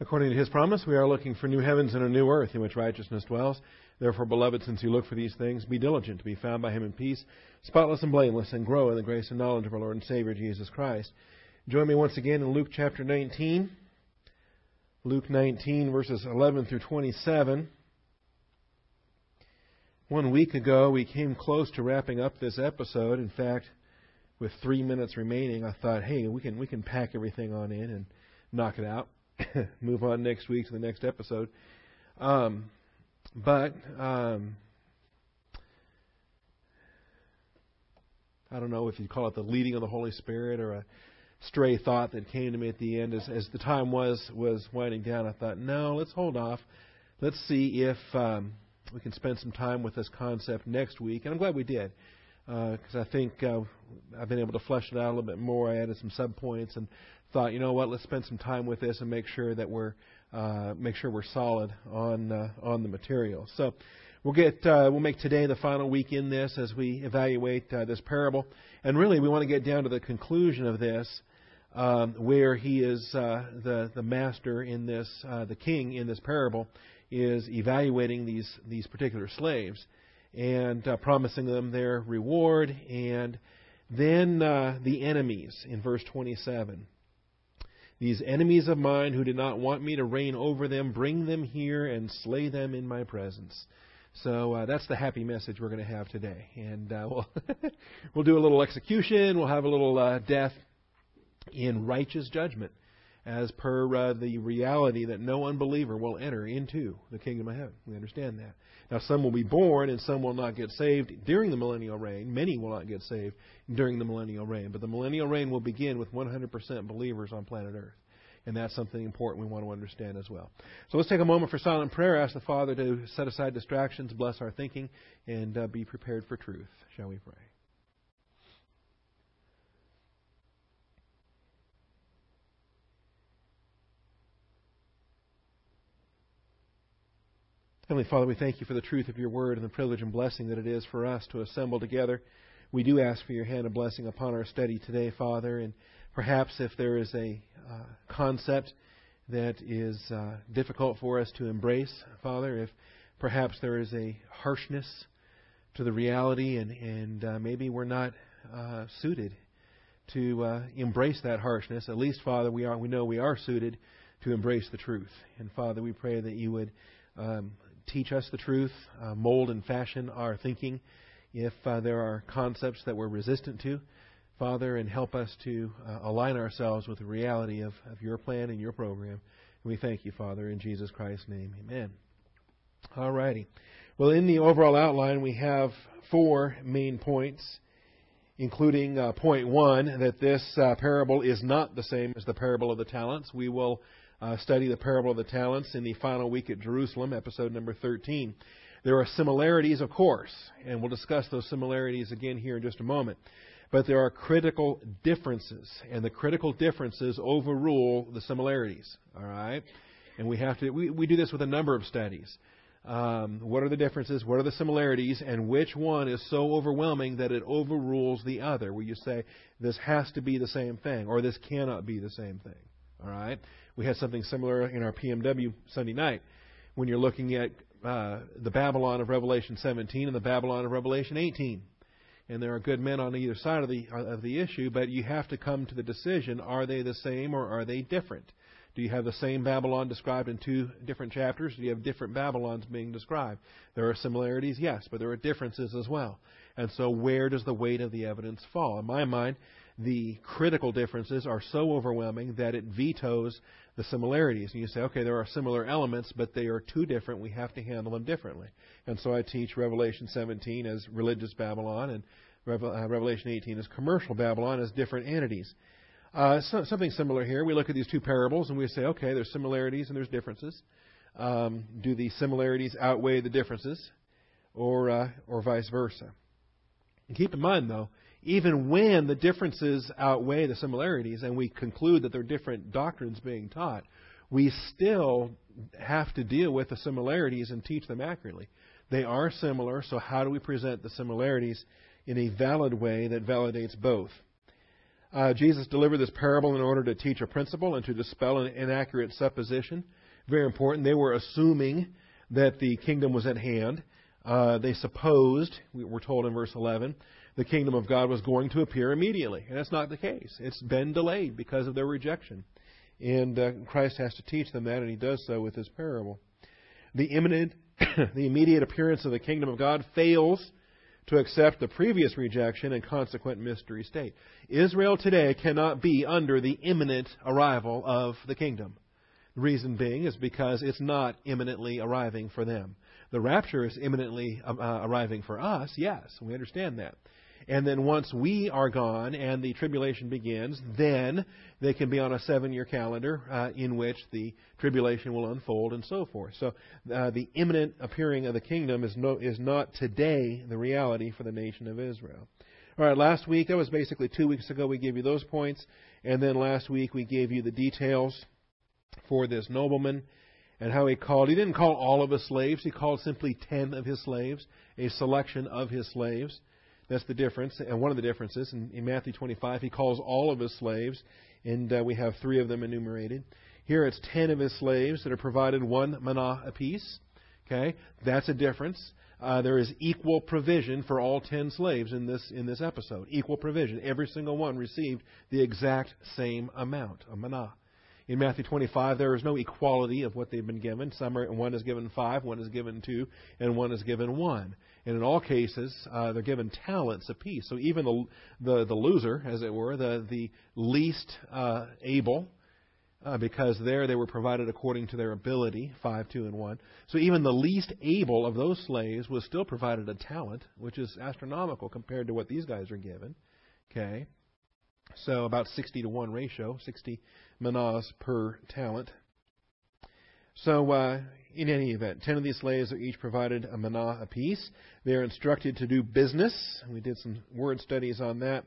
According to his promise, we are looking for new heavens and a new earth in which righteousness dwells. Therefore, beloved, since you look for these things, be diligent to be found by him in peace, spotless and blameless, and grow in the grace and knowledge of our Lord and Savior Jesus Christ. Join me once again in Luke chapter 19. Luke 19, verses 11 through 27. One week ago, we came close to wrapping up this episode. In fact, with three minutes remaining, I thought, hey, we can we can pack everything on in and knock it out. move on next week to the next episode. Um, but um, I don't know if you call it the leading of the Holy Spirit or a stray thought that came to me at the end as, as the time was was winding down. I thought, no, let's hold off. Let's see if um, we can spend some time with this concept next week, and I'm glad we did because uh, I think uh, I've been able to flesh it out a little bit more. I added some subpoints and thought, you know what, let's spend some time with this and make sure that we're uh, make sure we're solid on uh, on the material. So we'll get uh, we'll make today the final week in this as we evaluate uh, this parable, and really we want to get down to the conclusion of this. Um, where he is uh, the the master in this, uh, the king in this parable, is evaluating these these particular slaves and uh, promising them their reward, and then uh, the enemies in verse 27. These enemies of mine who did not want me to reign over them, bring them here and slay them in my presence. So uh, that's the happy message we're going to have today, and uh, we'll we'll do a little execution. We'll have a little uh, death in righteous judgment, as per uh, the reality that no unbeliever will enter into the kingdom of heaven. We understand that. Now, some will be born and some will not get saved during the millennial reign. Many will not get saved during the millennial reign. But the millennial reign will begin with 100% believers on planet Earth. And that's something important we want to understand as well. So let's take a moment for silent prayer. Ask the Father to set aside distractions, bless our thinking, and uh, be prepared for truth. Shall we pray? Heavenly Father, we thank you for the truth of your word and the privilege and blessing that it is for us to assemble together. We do ask for your hand of blessing upon our study today, Father, and perhaps if there is a uh, concept that is uh, difficult for us to embrace, Father, if perhaps there is a harshness to the reality and, and uh, maybe we're not uh, suited to uh, embrace that harshness, at least, Father, we, are, we know we are suited to embrace the truth. And Father, we pray that you would um, teach us the truth, uh, mold and fashion our thinking. If uh, there are concepts that we're resistant to, Father, and help us to uh, align ourselves with the reality of, of your plan and your program. And we thank you, Father, in Jesus Christ's name. Amen. All righty. Well, in the overall outline, we have four main points, including uh, point one that this uh, parable is not the same as the parable of the talents. We will uh, study the parable of the talents in the final week at Jerusalem, episode number 13. There are similarities, of course, and we'll discuss those similarities again here in just a moment. But there are critical differences, and the critical differences overrule the similarities. All right, and we have to we, we do this with a number of studies. Um, what are the differences? What are the similarities? And which one is so overwhelming that it overrules the other? Where you say this has to be the same thing, or this cannot be the same thing. All right. We had something similar in our PMW Sunday night when you're looking at uh, the Babylon of Revelation 17 and the Babylon of Revelation 18. And there are good men on either side of the of the issue, but you have to come to the decision: are they the same or are they different? Do you have the same Babylon described in two different chapters? Do you have different Babylons being described? There are similarities, yes, but there are differences as well. And so, where does the weight of the evidence fall? In my mind, the critical differences are so overwhelming that it vetoes the similarities. And you say, okay, there are similar elements, but they are too different. We have to handle them differently. And so I teach Revelation 17 as religious Babylon and uh, Revelation 18 as commercial Babylon as different entities. Uh, so, something similar here. We look at these two parables and we say, okay, there's similarities and there's differences. Um, do the similarities outweigh the differences, or uh, or vice versa? And keep in mind, though, even when the differences outweigh the similarities and we conclude that there are different doctrines being taught, we still have to deal with the similarities and teach them accurately. They are similar, so how do we present the similarities in a valid way that validates both? Uh, Jesus delivered this parable in order to teach a principle and to dispel an inaccurate supposition. Very important. They were assuming that the kingdom was at hand. Uh, they supposed, we were told in verse 11, the kingdom of God was going to appear immediately. And that's not the case. It's been delayed because of their rejection. And uh, Christ has to teach them that, and he does so with this parable. The imminent, the immediate appearance of the kingdom of God fails to accept the previous rejection and consequent mystery state. Israel today cannot be under the imminent arrival of the kingdom. The reason being is because it's not imminently arriving for them. The rapture is imminently uh, arriving for us, yes, we understand that. And then once we are gone and the tribulation begins, then they can be on a seven year calendar uh, in which the tribulation will unfold and so forth. So uh, the imminent appearing of the kingdom is, no, is not today the reality for the nation of Israel. All right, last week, that was basically two weeks ago, we gave you those points. And then last week, we gave you the details for this nobleman and how he called. He didn't call all of his slaves, he called simply ten of his slaves, a selection of his slaves. That's the difference, and one of the differences. In, in Matthew 25, he calls all of his slaves, and uh, we have three of them enumerated. Here it's ten of his slaves that are provided one manah apiece. Okay, that's a difference. Uh, there is equal provision for all ten slaves in this in this episode. Equal provision. Every single one received the exact same amount of manah. In Matthew 25, there is no equality of what they've been given. Some are, one is given five, one is given two, and one is given one. And in all cases, uh, they're given talents apiece. So even the, the, the loser, as it were, the, the least uh, able, uh, because there they were provided according to their ability, five, two, and one. So even the least able of those slaves was still provided a talent, which is astronomical compared to what these guys are given. Okay, so about 60 to 1 ratio, 60 manahs per talent. So, uh, in any event, 10 of these slaves are each provided a manah apiece. They are instructed to do business. We did some word studies on that.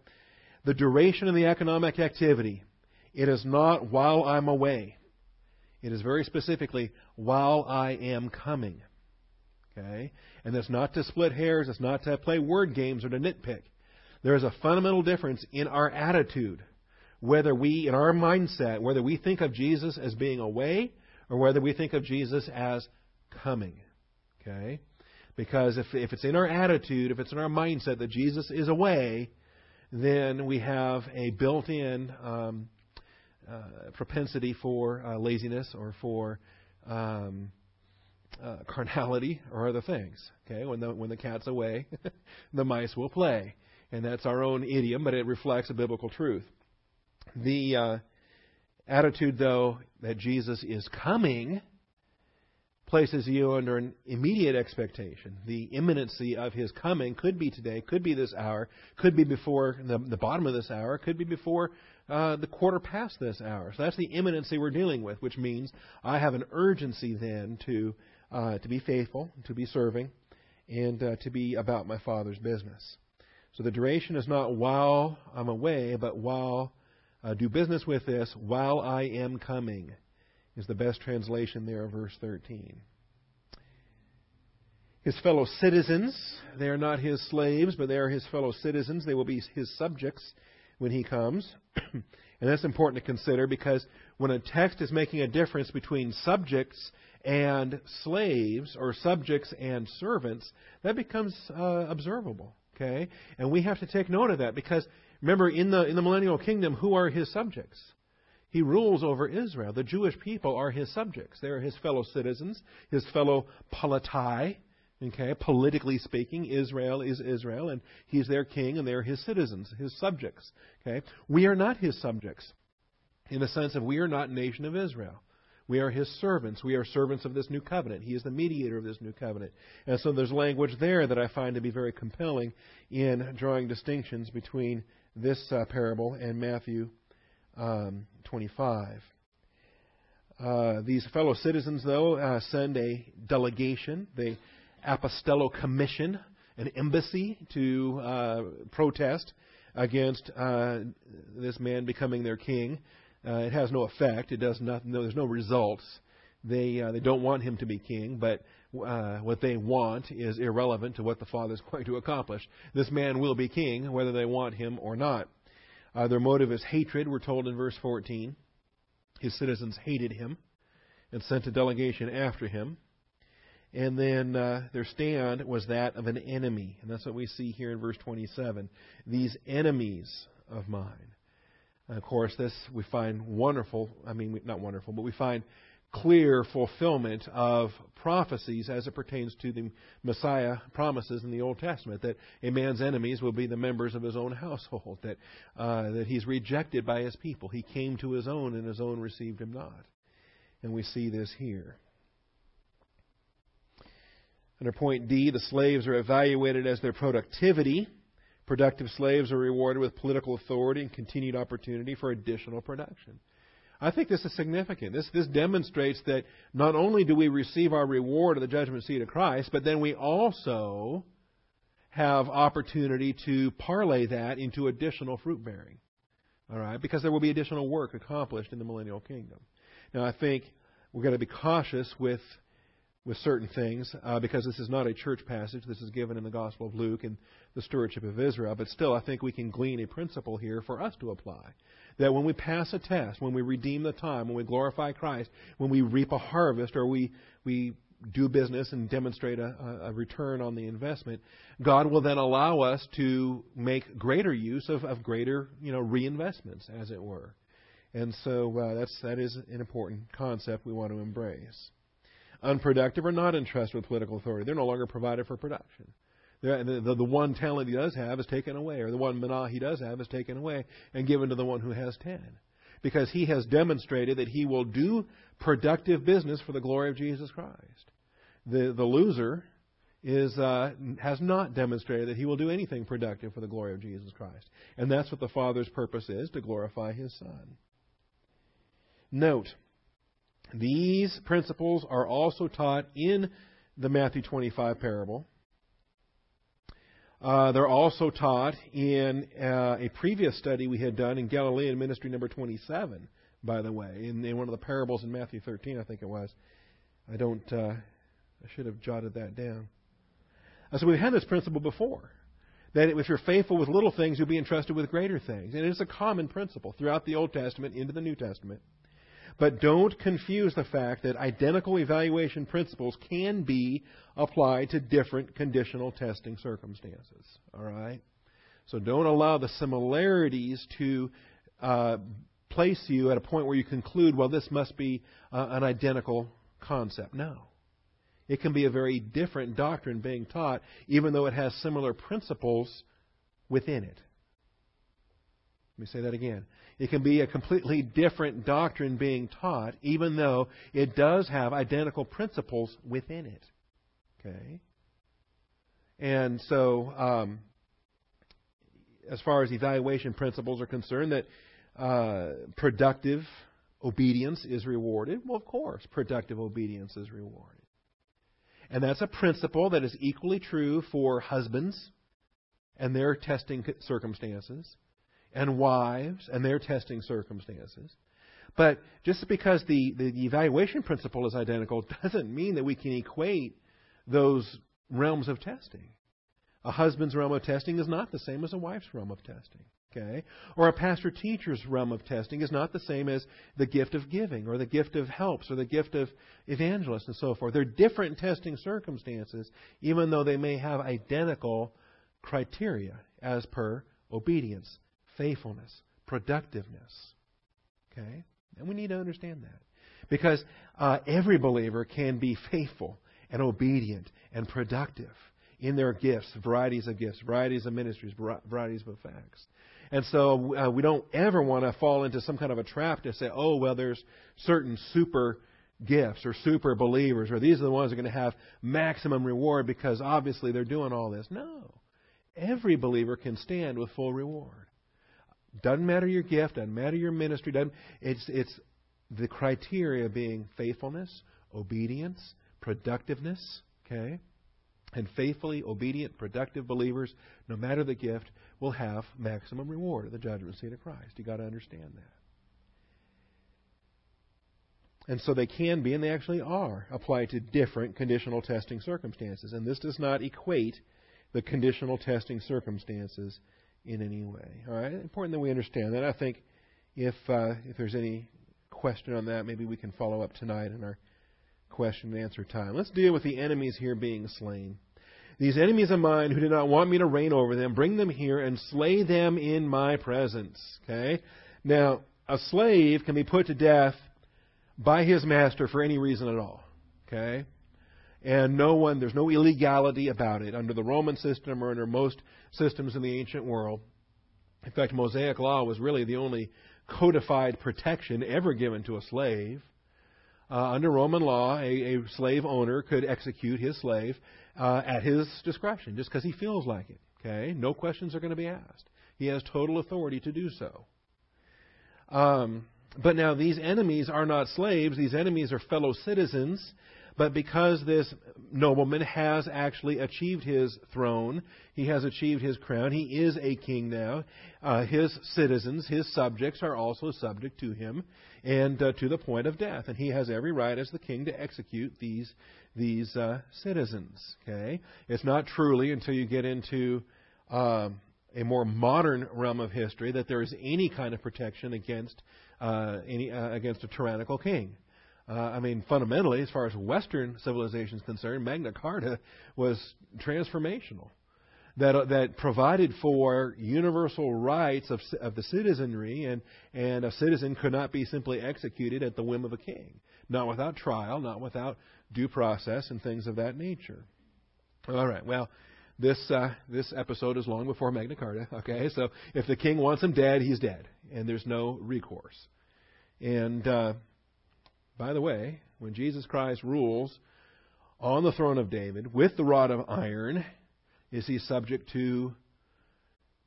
The duration of the economic activity. It is not while I'm away. It is very specifically while I am coming. Okay? And that's not to split hairs, it's not to play word games or to nitpick. There is a fundamental difference in our attitude, whether we, in our mindset, whether we think of Jesus as being away or whether we think of Jesus as coming. Okay? Because if, if it's in our attitude, if it's in our mindset that Jesus is away, then we have a built in um, uh, propensity for uh, laziness or for um, uh, carnality or other things. Okay, when the when the cat's away, the mice will play and that's our own idiom, but it reflects a biblical truth. The uh, attitude, though, that Jesus is coming places you under an immediate expectation. The imminency of his coming could be today, could be this hour, could be before the, the bottom of this hour, could be before uh, the quarter past this hour. So that's the imminency we're dealing with, which means I have an urgency then to uh, to be faithful, to be serving, and uh, to be about my Father's business. So the duration is not while I'm away, but while uh, do business with this while I am coming is the best translation there of verse 13. His fellow citizens, they are not his slaves, but they are his fellow citizens. They will be his subjects when he comes. and that's important to consider because when a text is making a difference between subjects and slaves, or subjects and servants, that becomes uh, observable. Okay? And we have to take note of that because remember in the in the millennial kingdom who are his subjects? He rules over Israel. The Jewish people are his subjects. They are his fellow citizens, his fellow politai. Okay, politically speaking, Israel is Israel, and he's their king, and they're his citizens, his subjects. Okay, we are not his subjects, in the sense of we are not nation of Israel. We are his servants. We are servants of this new covenant. He is the mediator of this new covenant. And so there's language there that I find to be very compelling in drawing distinctions between this uh, parable and Matthew um, 25. Uh, these fellow citizens, though, uh, send a delegation, the apostello commission, an embassy to uh, protest against uh, this man becoming their king. Uh, it has no effect. It does nothing. No, there's no results. They they don't want him to be king, but uh, what they want is irrelevant to what the Father is going to accomplish. This man will be king, whether they want him or not. Uh, their motive is hatred, we're told in verse 14. His citizens hated him and sent a delegation after him. And then uh, their stand was that of an enemy. And that's what we see here in verse 27. These enemies of mine. And of course, this we find wonderful. I mean, not wonderful, but we find clear fulfillment of prophecies as it pertains to the Messiah promises in the Old Testament that a man's enemies will be the members of his own household, that, uh, that he's rejected by his people. He came to his own, and his own received him not. And we see this here. Under point D, the slaves are evaluated as their productivity. Productive slaves are rewarded with political authority and continued opportunity for additional production. I think this is significant. This, this demonstrates that not only do we receive our reward of the judgment seat of Christ, but then we also have opportunity to parlay that into additional fruit bearing. All right? Because there will be additional work accomplished in the millennial kingdom. Now, I think we've got to be cautious with with certain things uh, because this is not a church passage. This is given in the Gospel of Luke and the stewardship of Israel. But still, I think we can glean a principle here for us to apply. That when we pass a test, when we redeem the time, when we glorify Christ, when we reap a harvest, or we, we do business and demonstrate a, a return on the investment, God will then allow us to make greater use of, of greater you know, reinvestments, as it were. And so uh, that's, that is an important concept we want to embrace unproductive are not entrusted with political authority. They're no longer provided for production. The, the, the, one talent he does have is taken away, or the one manah he does have is taken away and given to the one who has ten. Because he has demonstrated that he will do productive business for the glory of Jesus Christ. The, the loser is, uh, has not demonstrated that he will do anything productive for the glory of Jesus Christ. And that's what the Father's purpose is, to glorify his Son. Note, these principles are also taught in the Matthew 25 parable. Uh, they're also taught in uh, a previous study we had done in Galilean Ministry number 27, by the way, in, in one of the parables in Matthew 13, I think it was. I don't, uh, I should have jotted that down. Uh, so we've had this principle before. That if you're faithful with little things, you'll be entrusted with greater things. And it is a common principle throughout the Old Testament into the New Testament. But don't confuse the fact that identical evaluation principles can be applied to different conditional testing circumstances. All right? So don't allow the similarities to uh, place you at a point where you conclude, well, this must be uh, an identical concept. No. It can be a very different doctrine being taught, even though it has similar principles within it. Let me say that again. It can be a completely different doctrine being taught, even though it does have identical principles within it. Okay? And so, um, as far as evaluation principles are concerned, that uh, productive obedience is rewarded. Well, of course, productive obedience is rewarded. And that's a principle that is equally true for husbands and their testing circumstances and wives and their testing circumstances. But just because the, the evaluation principle is identical doesn't mean that we can equate those realms of testing. A husband's realm of testing is not the same as a wife's realm of testing. Okay? Or a pastor teacher's realm of testing is not the same as the gift of giving or the gift of helps or the gift of evangelists and so forth. They're different testing circumstances, even though they may have identical criteria as per obedience faithfulness, productiveness. Okay? And we need to understand that. Because uh, every believer can be faithful and obedient and productive in their gifts, varieties of gifts, varieties of ministries, varieties of effects. And so uh, we don't ever want to fall into some kind of a trap to say, oh, well, there's certain super gifts or super believers, or these are the ones that are going to have maximum reward because obviously they're doing all this. No. Every believer can stand with full reward. Doesn't matter your gift, doesn't matter your ministry, doesn't, it's, it's the criteria being faithfulness, obedience, productiveness, okay? And faithfully obedient, productive believers, no matter the gift, will have maximum reward at the judgment seat of Christ. You've got to understand that. And so they can be, and they actually are, applied to different conditional testing circumstances. And this does not equate the conditional testing circumstances in any way. All right, important that we understand that. I think if uh, if there's any question on that, maybe we can follow up tonight in our question and answer time. Let's deal with the enemies here being slain. These enemies of mine who do not want me to reign over them, bring them here and slay them in my presence. Okay? Now, a slave can be put to death by his master for any reason at all. Okay? And no one, there's no illegality about it under the Roman system or under most systems in the ancient world. In fact, Mosaic law was really the only codified protection ever given to a slave. Uh, under Roman law, a, a, slave owner could execute his slave uh, at his discretion, just because he feels like it. Okay, no questions are going to be asked. He has total authority to do so. Um, but now these enemies are not slaves; these enemies are fellow citizens. But because this nobleman has actually achieved his throne, he has achieved his crown, he is a king now. Uh, his citizens, his subjects, are also subject to him, and uh, to the point of death. And he has every right as the king to execute these these uh, citizens. Okay, it's not truly until you get into um, a more modern realm of history that there is any kind of protection against uh, any uh, against a tyrannical king. Uh, I mean, fundamentally, as far as Western civilization is concerned, Magna Carta was transformational. That, uh, that provided for universal rights of, of the citizenry, and, and a citizen could not be simply executed at the whim of a king. Not without trial, not without due process, and things of that nature. All right, well, this, uh, this episode is long before Magna Carta, okay? So if the king wants him dead, he's dead, and there's no recourse. And uh, by the way, when Jesus Christ rules on the throne of David with the rod of iron, is he subject to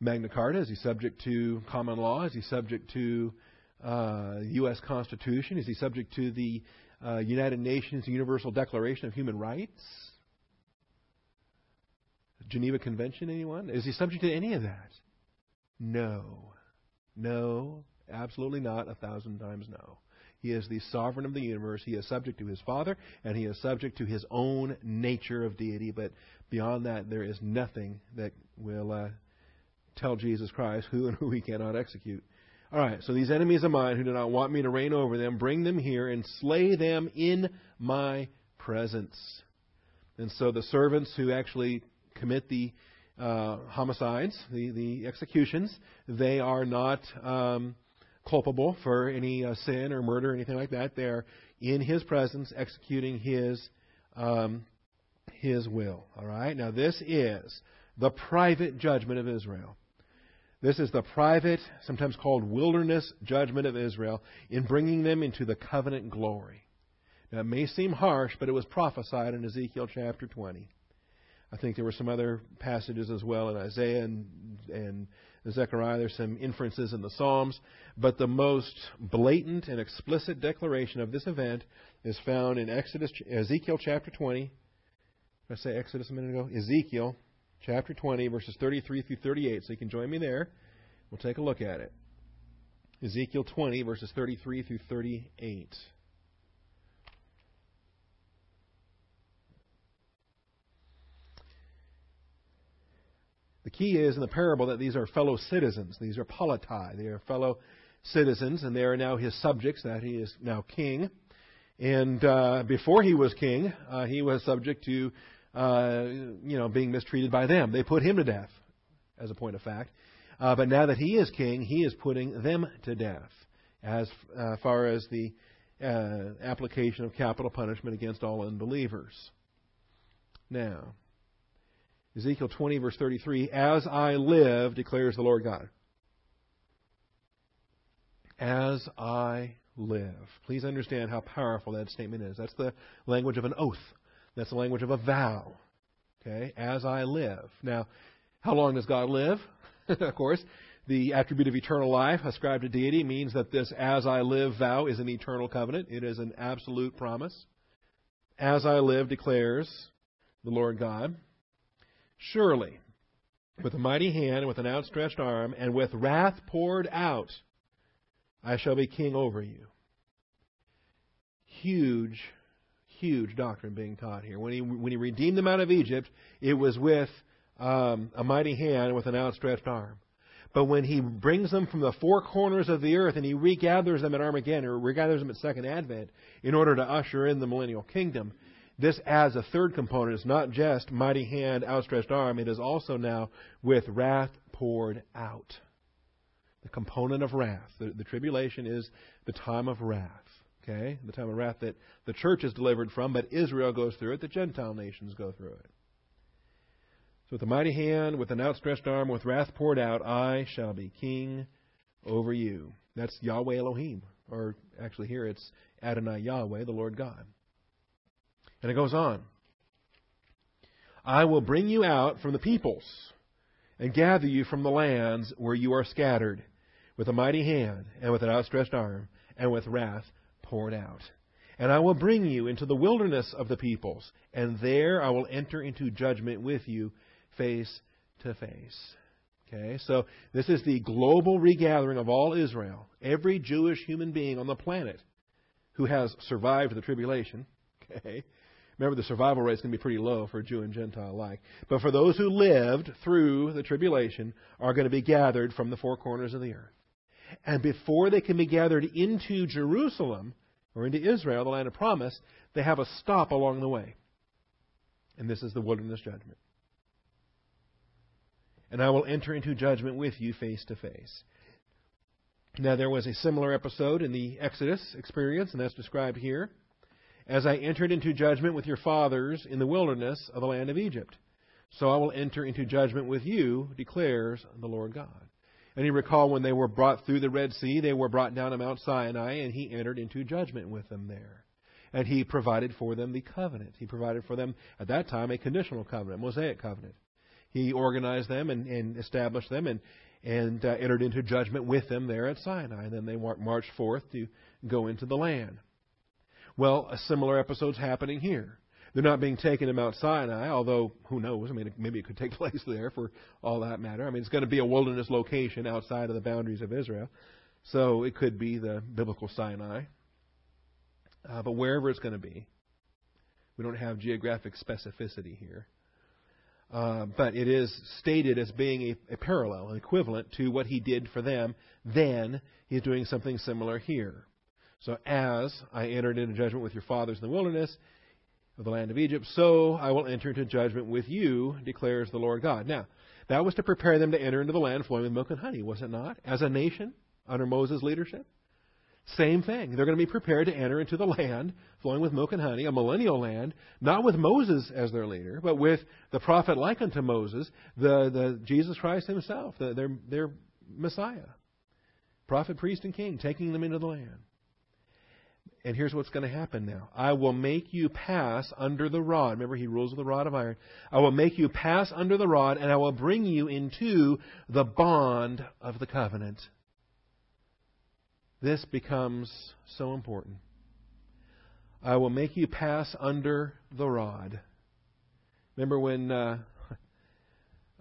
Magna Carta? Is he subject to common law? Is he subject to uh, U.S. Constitution? Is he subject to the uh, United Nations Universal Declaration of Human Rights? Geneva Convention, anyone? Is he subject to any of that? No. No, absolutely not. A thousand times no. He is the sovereign of the universe. He is subject to his Father, and he is subject to his own nature of deity. But beyond that, there is nothing that will uh, tell Jesus Christ who and who he cannot execute. All right, so these enemies of mine who do not want me to reign over them, bring them here and slay them in my presence. And so the servants who actually commit the uh, homicides, the, the executions, they are not. Um, culpable for any uh, sin or murder or anything like that. They're in His presence, executing His um, His will. All right. Now this is the private judgment of Israel. This is the private, sometimes called wilderness judgment of Israel in bringing them into the covenant glory. Now, it may seem harsh, but it was prophesied in Ezekiel chapter 20. I think there were some other passages as well in Isaiah and, and Zechariah. There's some inferences in the Psalms. But the most blatant and explicit declaration of this event is found in Exodus, Ezekiel chapter 20. Did I say Exodus a minute ago? Ezekiel chapter 20, verses 33 through 38. So you can join me there. We'll take a look at it. Ezekiel 20, verses 33 through 38. The key is in the parable that these are fellow citizens. These are politai. They are fellow citizens, and they are now his subjects, that he is now king. And uh, before he was king, uh, he was subject to, uh, you know, being mistreated by them. They put him to death, as a point of fact. Uh, but now that he is king, he is putting them to death, as uh, far as the uh, application of capital punishment against all unbelievers. Now, Ezekiel 20, verse 33, As I live, declares the Lord God. As I live. Please understand how powerful that statement is. That's the language of an oath. That's the language of a vow. Okay? As I live. Now, how long does God live? of course, the attribute of eternal life ascribed to deity means that this as I live vow is an eternal covenant. It is an absolute promise. As I live declares the Lord God. Surely, with a mighty hand and with an outstretched arm, and with wrath poured out, I shall be king over you. Huge, huge doctrine being taught here. When he, when he redeemed them out of Egypt, it was with um, a mighty hand with an outstretched arm. But when he brings them from the four corners of the earth and he regathers them at Armageddon, or regathers them at Second Advent, in order to usher in the millennial kingdom, this adds a third component. It's not just mighty hand, outstretched arm. It is also now with wrath poured out. The component of wrath. The, the tribulation is the time of wrath. Okay? The time of wrath that the church is delivered from, but Israel goes through it, the Gentile nations go through it. So with a mighty hand, with an outstretched arm, with wrath poured out, I shall be king over you. That's Yahweh Elohim. Or actually, here it's Adonai Yahweh, the Lord God. And it goes on. I will bring you out from the peoples and gather you from the lands where you are scattered with a mighty hand and with an outstretched arm and with wrath poured out. And I will bring you into the wilderness of the peoples, and there I will enter into judgment with you face to face. Okay, so this is the global regathering of all Israel, every Jewish human being on the planet who has survived the tribulation. Okay, remember the survival rate is going to be pretty low for Jew and Gentile alike. But for those who lived through the tribulation are going to be gathered from the four corners of the earth. And before they can be gathered into Jerusalem or into Israel, the land of promise, they have a stop along the way. And this is the wilderness judgment and I will enter into judgment with you face to face. Now, there was a similar episode in the Exodus experience, and that's described here. As I entered into judgment with your fathers in the wilderness of the land of Egypt, so I will enter into judgment with you, declares the Lord God. And you recall when they were brought through the Red Sea, they were brought down to Mount Sinai, and he entered into judgment with them there. And he provided for them the covenant. He provided for them, at that time, a conditional covenant, Mosaic covenant he organized them and, and established them and, and uh, entered into judgment with them there at Sinai. And then they marched forth to go into the land. Well, a similar episode's happening here. They're not being taken to Mount Sinai, although who knows? I mean, maybe it could take place there for all that matter. I mean, it's going to be a wilderness location outside of the boundaries of Israel, so it could be the biblical Sinai. Uh, but wherever it's going to be, we don't have geographic specificity here. Uh, but it is stated as being a, a, parallel, an equivalent to what he did for them. Then he's doing something similar here. So as I entered into judgment with your fathers in the wilderness of the land of Egypt, so I will enter into judgment with you, declares the Lord God. Now, that was to prepare them to enter into the land flowing with milk and honey, was it not? As a nation under Moses' leadership. Same thing. They're going to be prepared to enter into the land flowing with milk and honey, a millennial land, not with Moses as their leader, but with the prophet like unto Moses, the, the Jesus Christ himself, the, their, their Messiah. Prophet, priest, and king, taking them into the land. And here's what's going to happen now. I will make you pass under the rod. Remember, he rules with a rod of iron. I will make you pass under the rod, and I will bring you into the bond of the covenant. This becomes so important. I will make you pass under the rod. Remember when uh,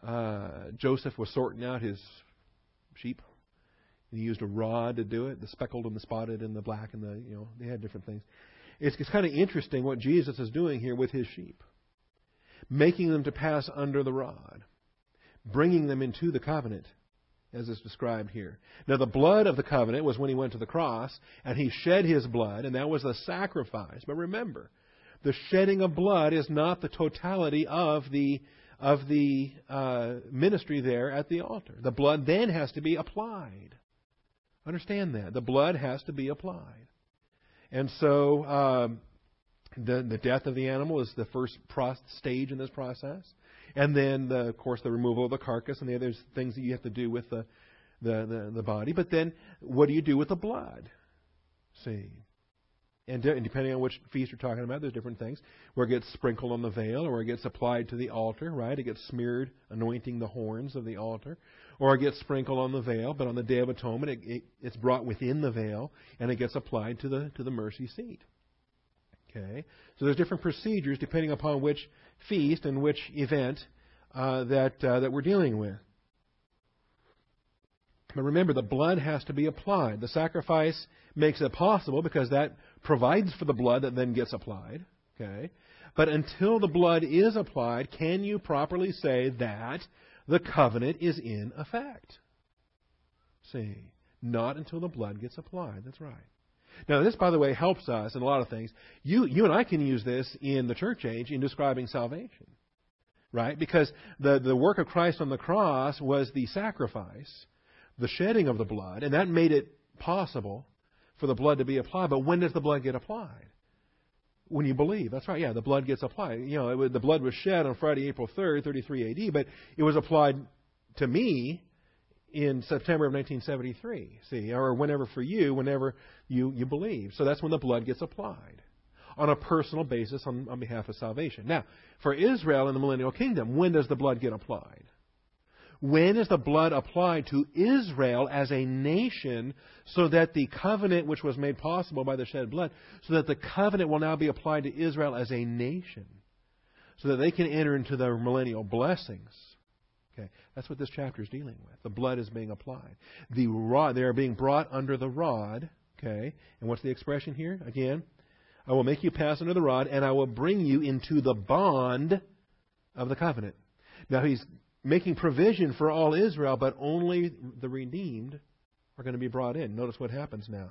uh, Joseph was sorting out his sheep? He used a rod to do it, the speckled and the spotted and the black and the, you know, they had different things. It's, it's kind of interesting what Jesus is doing here with his sheep. Making them to pass under the rod. Bringing them into the covenant as is described here. Now, the blood of the covenant was when he went to the cross, and he shed his blood, and that was the sacrifice. But remember, the shedding of blood is not the totality of the of the uh, ministry there at the altar. The blood then has to be applied. Understand that the blood has to be applied, and so um, the the death of the animal is the first pro- stage in this process. And then, the, of course, the removal of the carcass and the other things that you have to do with the, the, the, the body. But then, what do you do with the blood? See? And, de- and depending on which feast you're talking about, there's different things. Where it gets sprinkled on the veil, or it gets applied to the altar, right? It gets smeared, anointing the horns of the altar. Or it gets sprinkled on the veil, but on the Day of Atonement, it, it, it's brought within the veil, and it gets applied to the, to the mercy seat. Okay? So there's different procedures depending upon which feast and which event uh, that, uh, that we're dealing with. But remember, the blood has to be applied. The sacrifice makes it possible because that provides for the blood that then gets applied. Okay? But until the blood is applied, can you properly say that the covenant is in effect? See, not until the blood gets applied. That's right. Now, this, by the way, helps us in a lot of things. You, you and I can use this in the church age in describing salvation, right? Because the, the work of Christ on the cross was the sacrifice, the shedding of the blood, and that made it possible for the blood to be applied. But when does the blood get applied? When you believe. That's right. Yeah, the blood gets applied. You know, the blood was shed on Friday, April 3rd, 33 AD, but it was applied to me in September of 1973. See, or whenever for you, whenever you, you believe. So that's when the blood gets applied on a personal basis on, on behalf of salvation. Now, for Israel in the millennial kingdom, when does the blood get applied? When is the blood applied to Israel as a nation so that the covenant which was made possible by the shed blood, so that the covenant will now be applied to Israel as a nation, so that they can enter into their millennial blessings? Okay, that's what this chapter is dealing with. The blood is being applied. The rod, they are being brought under the rod. Okay, and what's the expression here? Again, I will make you pass under the rod, and I will bring you into the bond of the covenant. Now he's making provision for all Israel, but only the redeemed are going to be brought in. Notice what happens now.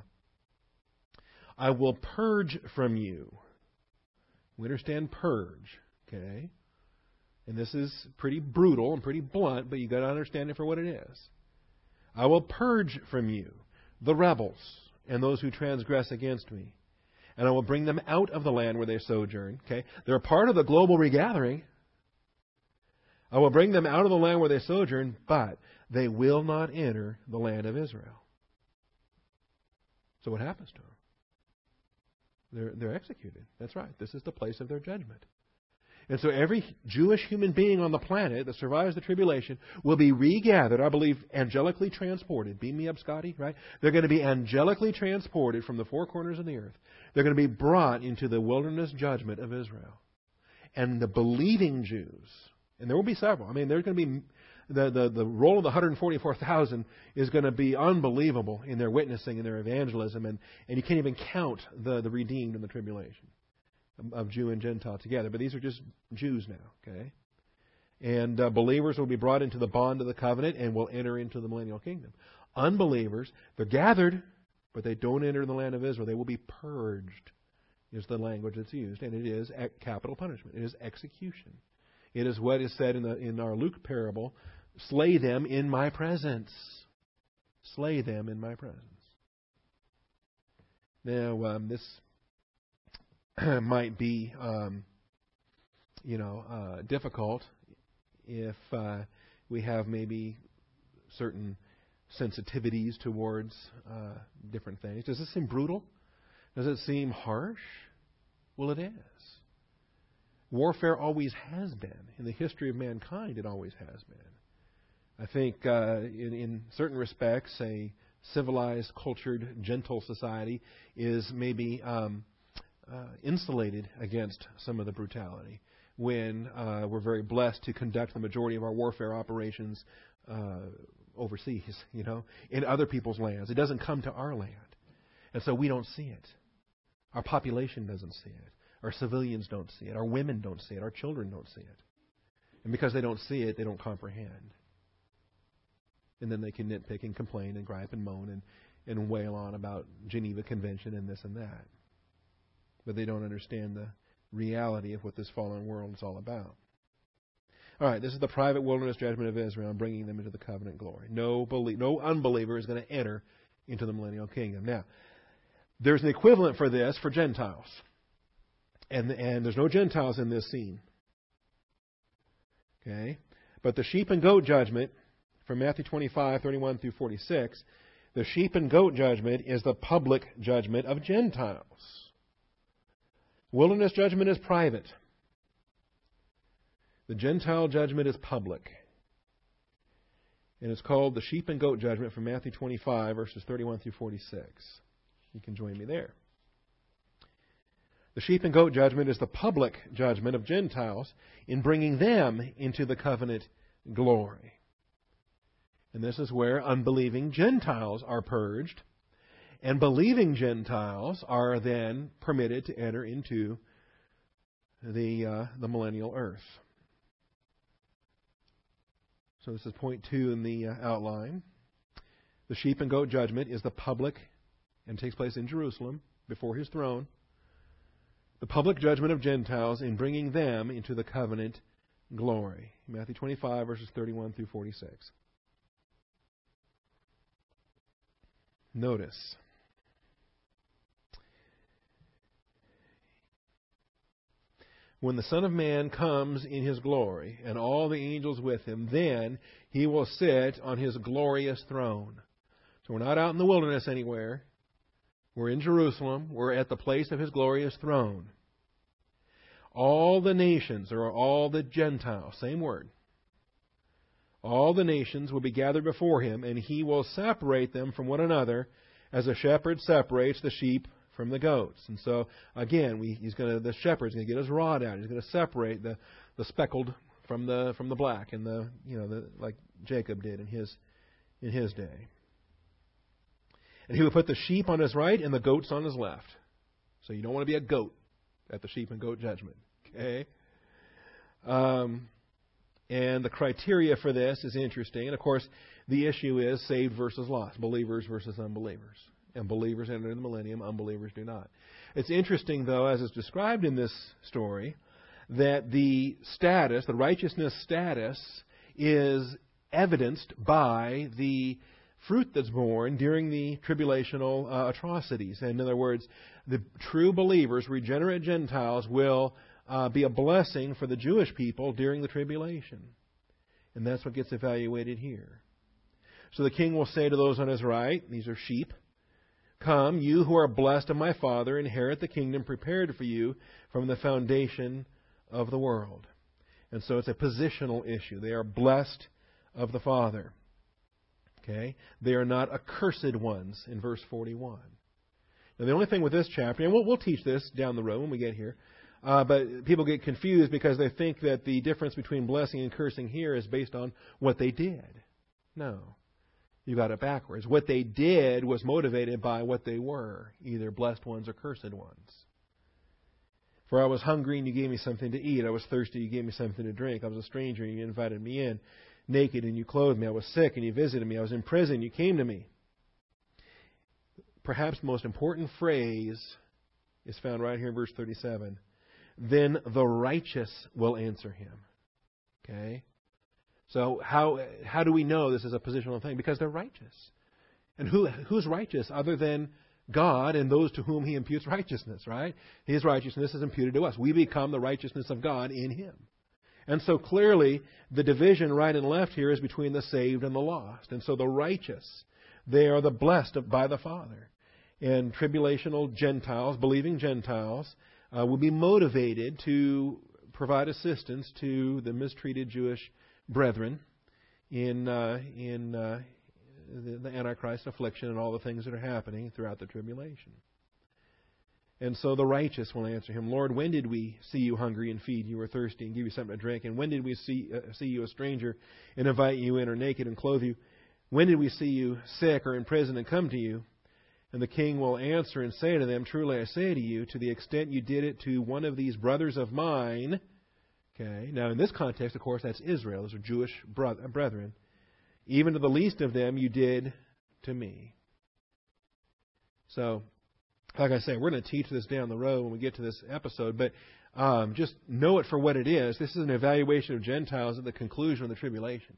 I will purge from you. We understand purge, okay? And this is pretty brutal and pretty blunt, but you've got to understand it for what it is. I will purge from you the rebels and those who transgress against me. And I will bring them out of the land where they sojourn. Okay? They're a part of the global regathering. I will bring them out of the land where they sojourn, but they will not enter the land of Israel. So what happens to them? They're, they're executed. That's right. This is the place of their judgment. And so every Jewish human being on the planet that survives the tribulation will be regathered, I believe, angelically transported. Beam me up, Scotty, right? They're going to be angelically transported from the four corners of the earth. They're going to be brought into the wilderness judgment of Israel. And the believing Jews, and there will be several. I mean, there's going to be the, the, the role of the 144,000 is going to be unbelievable in their witnessing and their evangelism, and, and you can't even count the, the redeemed in the tribulation of Jew and Gentile together. But these are just Jews now, okay? And uh, believers will be brought into the bond of the covenant and will enter into the millennial kingdom. Unbelievers, they're gathered, but they don't enter the land of Israel. They will be purged, is the language that's used. And it is capital punishment, it is execution. It is what is said in, the, in our Luke parable slay them in my presence. Slay them in my presence. Now, um, this might be, um, you know, uh, difficult if uh, we have maybe certain sensitivities towards uh, different things. Does it seem brutal? Does it seem harsh? Well, it is. Warfare always has been. In the history of mankind, it always has been. I think, uh, in, in certain respects, a civilized, cultured, gentle society is maybe um, uh, insulated against some of the brutality when uh, we're very blessed to conduct the majority of our warfare operations uh, overseas, you know, in other people's lands. It doesn't come to our land. And so we don't see it. Our population doesn't see it. Our civilians don't see it. Our women don't see it. Our children don't see it. And because they don't see it, they don't comprehend. And then they can nitpick and complain and gripe and moan and, and wail on about Geneva Convention and this and that but they don't understand the reality of what this fallen world is all about. All right, this is the private wilderness judgment of Israel, bringing them into the covenant glory. No, belie- no unbeliever is going to enter into the millennial kingdom. Now, there's an equivalent for this for Gentiles, and and there's no Gentiles in this scene. Okay, but the sheep and goat judgment from Matthew 25, 31 through 46, the sheep and goat judgment is the public judgment of Gentiles. Wilderness judgment is private. The Gentile judgment is public. And it's called the sheep and goat judgment from Matthew 25, verses 31 through 46. You can join me there. The sheep and goat judgment is the public judgment of Gentiles in bringing them into the covenant glory. And this is where unbelieving Gentiles are purged and believing Gentiles are then permitted to enter into the, uh, the millennial earth. So this is point two in the uh, outline. The sheep and goat judgment is the public, and takes place in Jerusalem before his throne. The public judgment of Gentiles in bringing them into the covenant glory. Matthew 25, verses 31 through 46. Notice. When the Son of Man comes in his glory, and all the angels with him, then he will sit on his glorious throne. So we're not out in the wilderness anywhere. We're in Jerusalem. We're at the place of his glorious throne. All the nations, or all the Gentiles, same word, all the nations will be gathered before him, and he will separate them from one another as a shepherd separates the sheep from the goats. And so, again, we, he's going to, the shepherd's going to get his rod out. He's going to separate the, the speckled from the, from the black, and the, you know, the, like Jacob did in his, in his day. And he would put the sheep on his right and the goats on his left. So you don't want to be a goat at the sheep and goat judgment. Okay? Um, and the criteria for this is interesting. And of course, the issue is saved versus lost, believers versus unbelievers. And believers enter the millennium, unbelievers do not. It's interesting, though, as is described in this story, that the status, the righteousness status, is evidenced by the fruit that's born during the tribulational uh, atrocities. And in other words, the true believers, regenerate Gentiles, will uh, be a blessing for the Jewish people during the tribulation. And that's what gets evaluated here. So the king will say to those on his right, these are sheep, Come, you who are blessed of my Father, inherit the kingdom prepared for you from the foundation of the world. And so it's a positional issue. They are blessed of the Father. Okay? They are not accursed ones in verse 41. Now, the only thing with this chapter, and we'll, we'll teach this down the road when we get here, uh, but people get confused because they think that the difference between blessing and cursing here is based on what they did. No. You got it backwards. What they did was motivated by what they were, either blessed ones or cursed ones. For I was hungry and you gave me something to eat. I was thirsty, and you gave me something to drink. I was a stranger and you invited me in. Naked and you clothed me. I was sick and you visited me. I was in prison, you came to me. Perhaps the most important phrase is found right here in verse 37 then the righteous will answer him. Okay? So how how do we know this is a positional thing? Because they're righteous. And who who's righteous other than God and those to whom he imputes righteousness, right? His righteousness is imputed to us. We become the righteousness of God in him. And so clearly the division right and left here is between the saved and the lost. And so the righteous, they are the blessed by the Father. And tribulational Gentiles, believing Gentiles, uh, will be motivated to provide assistance to the mistreated Jewish brethren in uh, in uh, the, the Antichrist affliction and all the things that are happening throughout the tribulation. And so the righteous will answer him, Lord, when did we see you hungry and feed you, or thirsty and give you something to drink? And when did we see, uh, see you a stranger and invite you in, or naked and clothe you? When did we see you sick or in prison and come to you? And the king will answer and say to them, Truly I say to you, to the extent you did it to one of these brothers of mine, okay, now in this context, of course, that's Israel, those are Jewish brethren, even to the least of them you did to me. So, like I say, we're going to teach this down the road when we get to this episode, but um, just know it for what it is. This is an evaluation of Gentiles at the conclusion of the tribulation.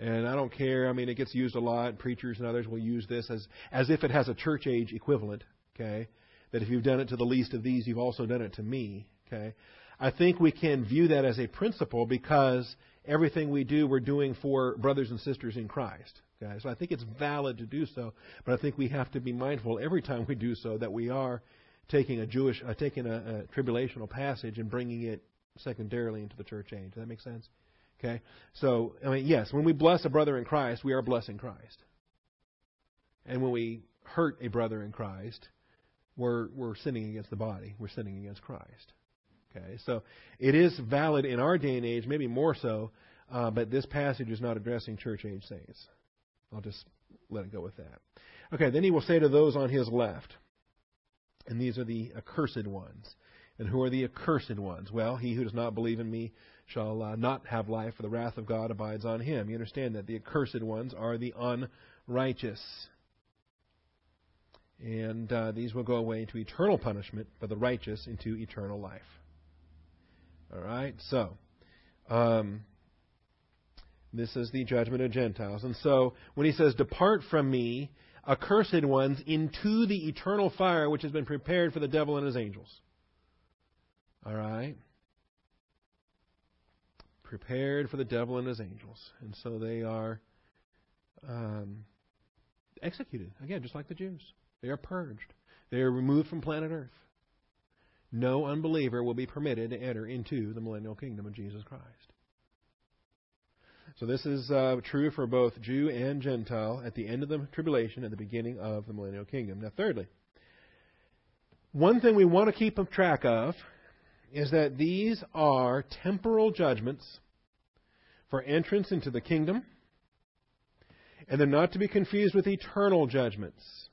And I don't care. I mean, it gets used a lot. Preachers and others will use this as as if it has a church age equivalent. Okay, that if you've done it to the least of these, you've also done it to me. Okay, I think we can view that as a principle because everything we do, we're doing for brothers and sisters in Christ. So I think it's valid to do so, but I think we have to be mindful every time we do so that we are taking a Jewish, uh, taking a, a tribulational passage and bringing it secondarily into the church age. Does that make sense? Okay? So, I mean, yes, when we bless a brother in Christ, we are blessing Christ. And when we hurt a brother in Christ, we're, we're sinning against the body. We're sinning against Christ. Okay? So, it is valid in our day and age, maybe more so, uh, but this passage is not addressing church age saints. I'll just let it go with that. Okay, then he will say to those on his left, and these are the accursed ones. And who are the accursed ones? Well, he who does not believe in me shall uh, not have life, for the wrath of God abides on him. You understand that the accursed ones are the unrighteous. And uh, these will go away into eternal punishment, but the righteous into eternal life. All right? So, um, this is the judgment of Gentiles. And so, when he says, Depart from me, accursed ones, into the eternal fire which has been prepared for the devil and his angels. All right? Prepared for the devil and his angels. And so they are um, executed. Again, just like the Jews. They are purged. They are removed from planet Earth. No unbeliever will be permitted to enter into the millennial kingdom of Jesus Christ. So this is uh, true for both Jew and Gentile at the end of the tribulation and the beginning of the millennial kingdom. Now, thirdly, one thing we want to keep track of is that these are temporal judgments for entrance into the kingdom, and they're not to be confused with eternal judgments.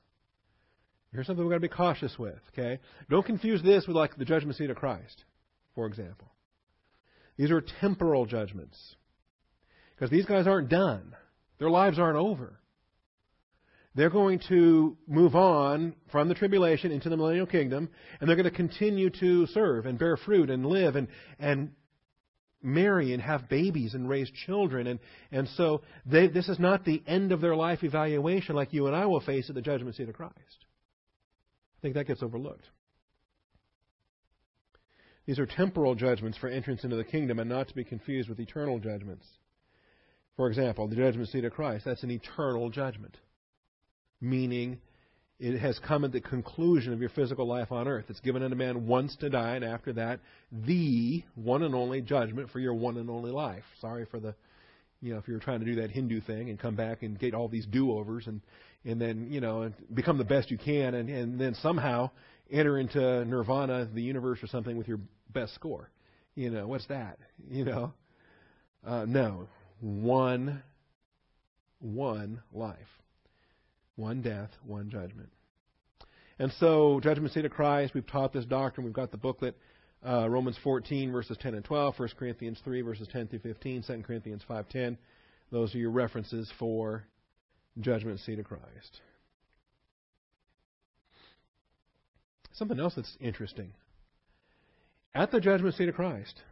Here's something we've got to be cautious with, okay? Don't confuse this with like the judgment seat of Christ, for example. These are temporal judgments. Because these guys aren't done. Their lives aren't over. They're going to move on from the tribulation into the millennial kingdom, and they're going to continue to serve and bear fruit and live and, and marry and have babies and raise children. And, and so they, this is not the end of their life evaluation like you and I will face at the judgment seat of Christ. I think that gets overlooked. These are temporal judgments for entrance into the kingdom and not to be confused with eternal judgments. For example, the judgment seat of Christ, that's an eternal judgment, meaning it has come at the conclusion of your physical life on earth. It's given unto man once to die, and after that, the one and only judgment for your one and only life. Sorry for the, you know, if you're trying to do that Hindu thing and come back and get all these do-overs and and then you know and become the best you can, and and then somehow enter into nirvana, the universe, or something with your best score. You know, what's that? You know, uh, no, one, one life, one death, one judgment. And so, judgment seat of Christ, we've taught this doctrine. We've got the booklet, uh, Romans 14, verses 10 and 12, 1 Corinthians 3, verses 10 through 15, 2 Corinthians 5.10. Those are your references for judgment seat of Christ. Something else that's interesting. At the judgment seat of Christ,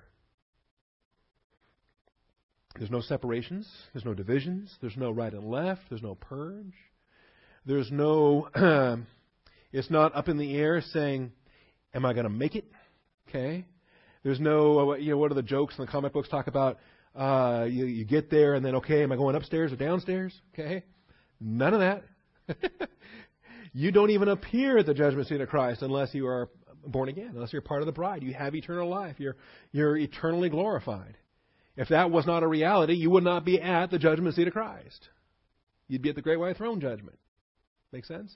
there's no separations, there's no divisions, there's no right and left, there's no purge. There's no, it's not up in the air saying, Am I going to make it? Okay. There's no, uh, you know, what are the jokes in the comic books talk about? Uh, you, you get there and then, okay, am I going upstairs or downstairs? Okay. None of that. you don't even appear at the judgment seat of Christ unless you are born again, unless you're part of the bride. You have eternal life. You're, you're eternally glorified. If that was not a reality, you would not be at the judgment seat of Christ. You'd be at the great white throne judgment. Make sense?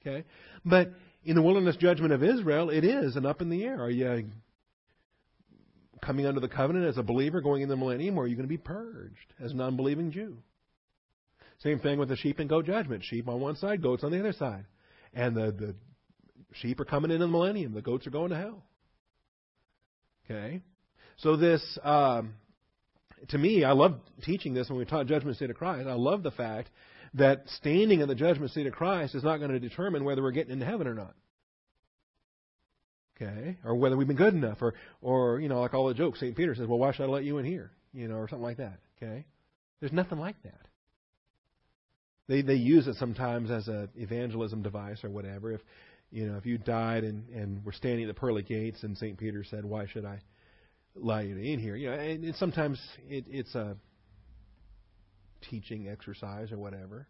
Okay? But in the wilderness judgment of Israel, it is an up in the air. Are you coming under the covenant as a believer going in the millennium, or are you going to be purged as an unbelieving Jew? Same thing with the sheep and goat judgment. Sheep on one side, goats on the other side. And the, the sheep are coming in the millennium. The goats are going to hell. Okay? So this um, to me, I love teaching this when we taught judgment seat of Christ. I love the fact that standing in the judgment seat of Christ is not going to determine whether we're getting into heaven or not. Okay? Or whether we've been good enough. Or, or you know, like all the jokes, St. Peter says, well, why should I let you in here? You know, or something like that. Okay? There's nothing like that. They, they use it sometimes as an evangelism device or whatever. If, you know, if you died and, and were standing at the pearly gates and St. Peter said, why should I allow you to in here. You know, and, and sometimes it, it's a teaching exercise or whatever.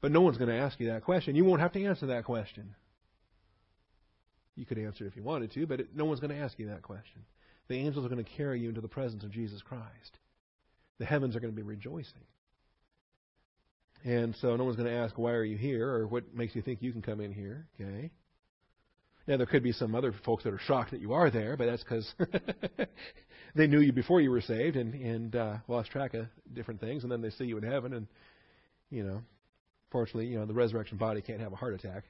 But no one's going to ask you that question. You won't have to answer that question. You could answer if you wanted to, but it, no one's going to ask you that question. The angels are going to carry you into the presence of Jesus Christ. The heavens are going to be rejoicing. And so no one's going to ask, why are you here? Or what makes you think you can come in here? Okay. Now, there could be some other folks that are shocked that you are there, but that's because they knew you before you were saved and, and uh, lost track of different things, and then they see you in heaven, and, you know, fortunately, you know, the resurrection body can't have a heart attack.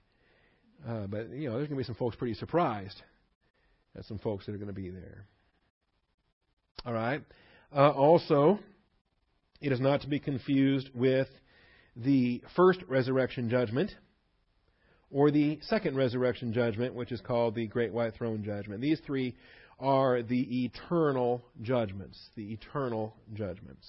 Uh, but, you know, there's going to be some folks pretty surprised at some folks that are going to be there. All right. Uh, also, it is not to be confused with the first resurrection judgment or the second resurrection judgment, which is called the Great White Throne Judgment. These three are the eternal judgments. The eternal judgments.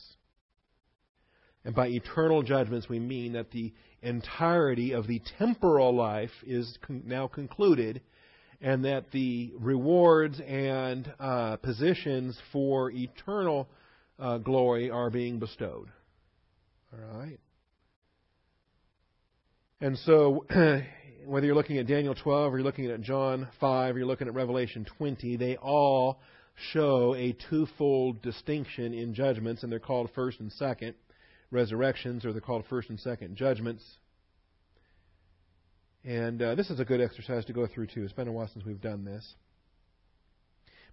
And by eternal judgments, we mean that the entirety of the temporal life is con- now concluded, and that the rewards and uh, positions for eternal uh, glory are being bestowed. All right? And so, whether you're looking at Daniel 12 or you're looking at John 5 or you're looking at Revelation 20, they all show a twofold distinction in judgments, and they're called first and second resurrections, or they're called first and second judgments. And uh, this is a good exercise to go through, too. It's been a while since we've done this.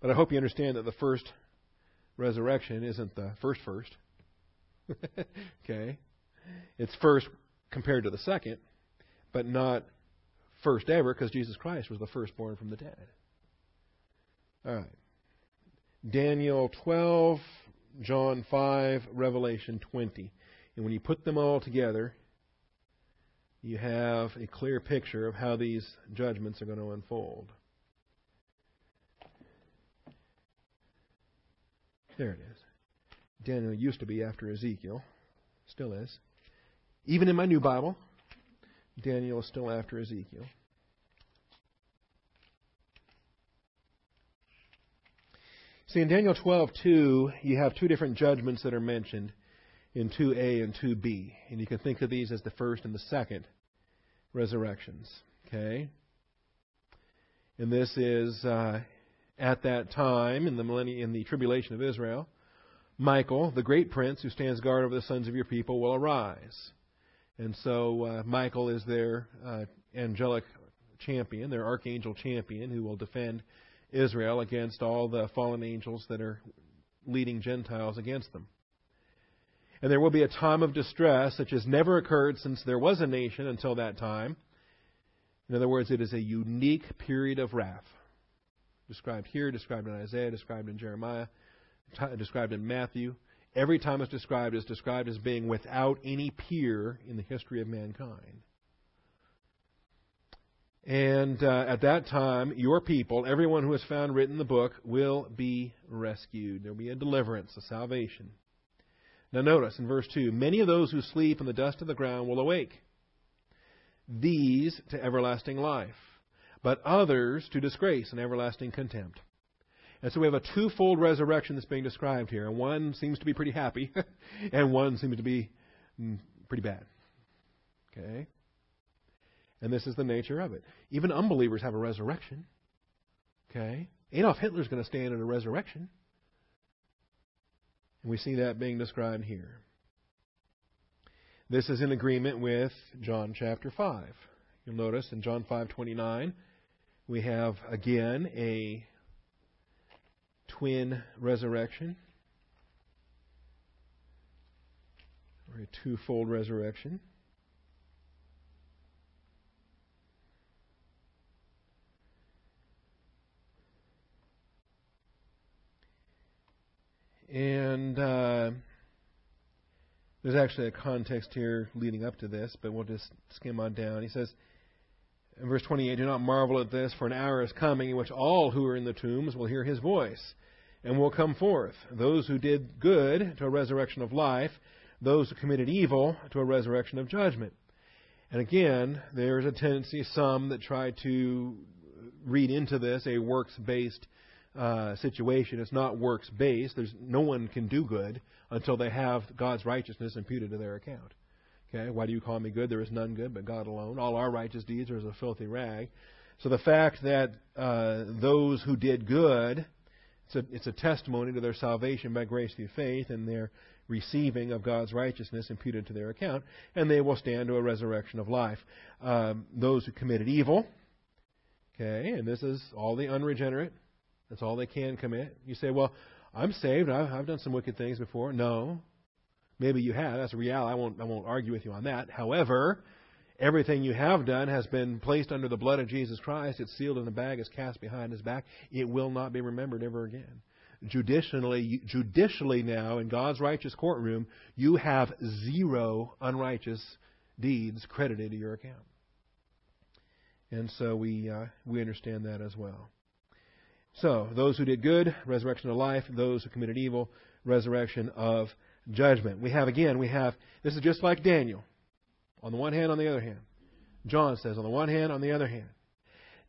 But I hope you understand that the first resurrection isn't the first first. okay? It's first compared to the second, but not first ever because Jesus Christ was the firstborn from the dead. All right. Daniel 12, John 5, Revelation 20. And when you put them all together, you have a clear picture of how these judgments are going to unfold. There it is. Daniel used to be after Ezekiel, still is. Even in my new Bible, Daniel is still after Ezekiel. See, in Daniel 12:2, you have two different judgments that are mentioned in 2a and 2b, and you can think of these as the first and the second resurrections. Okay, and this is uh, at that time in the millennium, in the tribulation of Israel. Michael, the great prince who stands guard over the sons of your people, will arise. And so uh, Michael is their uh, angelic champion, their archangel champion, who will defend Israel against all the fallen angels that are leading Gentiles against them. And there will be a time of distress such as never occurred since there was a nation until that time. In other words, it is a unique period of wrath. Described here, described in Isaiah, described in Jeremiah, described in Matthew. Every time it's described is described as being without any peer in the history of mankind. And uh, at that time, your people, everyone who is found written the book, will be rescued. There will be a deliverance, a salvation. Now, notice in verse 2 many of those who sleep in the dust of the ground will awake, these to everlasting life, but others to disgrace and everlasting contempt. And so we have a twofold resurrection that's being described here. And one seems to be pretty happy, and one seems to be mm, pretty bad. Okay? And this is the nature of it. Even unbelievers have a resurrection. Okay? Adolf Hitler's going to stand in a resurrection. And we see that being described here. This is in agreement with John chapter 5. You'll notice in John 5:29 we have again a twin resurrection, or a twofold resurrection. And uh, there's actually a context here leading up to this, but we'll just skim on down. He says, in verse 28, Do not marvel at this, for an hour is coming in which all who are in the tombs will hear his voice and will come forth. Those who did good to a resurrection of life, those who committed evil to a resurrection of judgment. And again, there's a tendency, some that try to read into this a works based uh, situation. It's not works based. There's no one can do good until they have God's righteousness imputed to their account. Okay, why do you call me good? There is none good but God alone. All our righteous deeds are as a filthy rag. So the fact that uh, those who did good, it's a, it's a testimony to their salvation by grace through faith and their receiving of God's righteousness imputed to their account, and they will stand to a resurrection of life. Um, those who committed evil, okay, and this is all the unregenerate, that's all they can commit. You say, well, I'm saved. I've, I've done some wicked things before. No, Maybe you have. That's a reality. I won't, I won't argue with you on that. However, everything you have done has been placed under the blood of Jesus Christ. It's sealed in a bag. It's cast behind his back. It will not be remembered ever again. Judicially, judicially now, in God's righteous courtroom, you have zero unrighteous deeds credited to your account. And so we uh, we understand that as well. So those who did good, resurrection of life; those who committed evil, resurrection of judgment. We have again, we have this is just like Daniel. On the one hand, on the other hand. John says, on the one hand, on the other hand.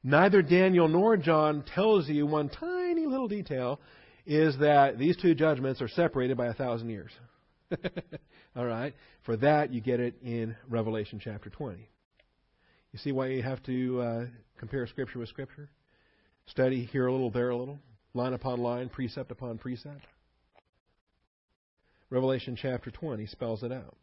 Neither Daniel nor John tells you one tiny little detail is that these two judgments are separated by a thousand years. All right? For that, you get it in Revelation chapter 20. You see why you have to uh, compare Scripture with Scripture? Study here a little, there a little, line upon line, precept upon precept. Revelation chapter 20 spells it out.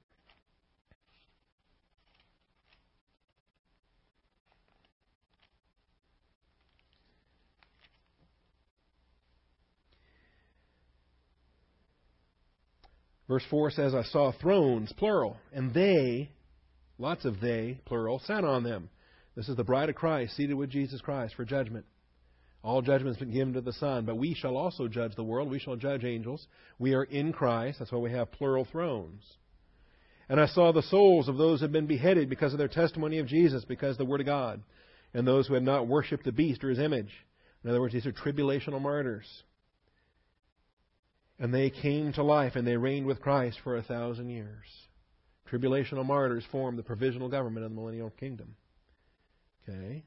Verse 4 says, I saw thrones, plural, and they, lots of they, plural, sat on them. This is the bride of Christ, seated with Jesus Christ for judgment. All judgment has been given to the Son, but we shall also judge the world. We shall judge angels. We are in Christ. That's why we have plural thrones. And I saw the souls of those who had been beheaded because of their testimony of Jesus, because of the Word of God, and those who had not worshipped the beast or his image. In other words, these are tribulational martyrs. And they came to life and they reigned with Christ for a thousand years. Tribulational martyrs form the provisional government of the millennial kingdom. Okay?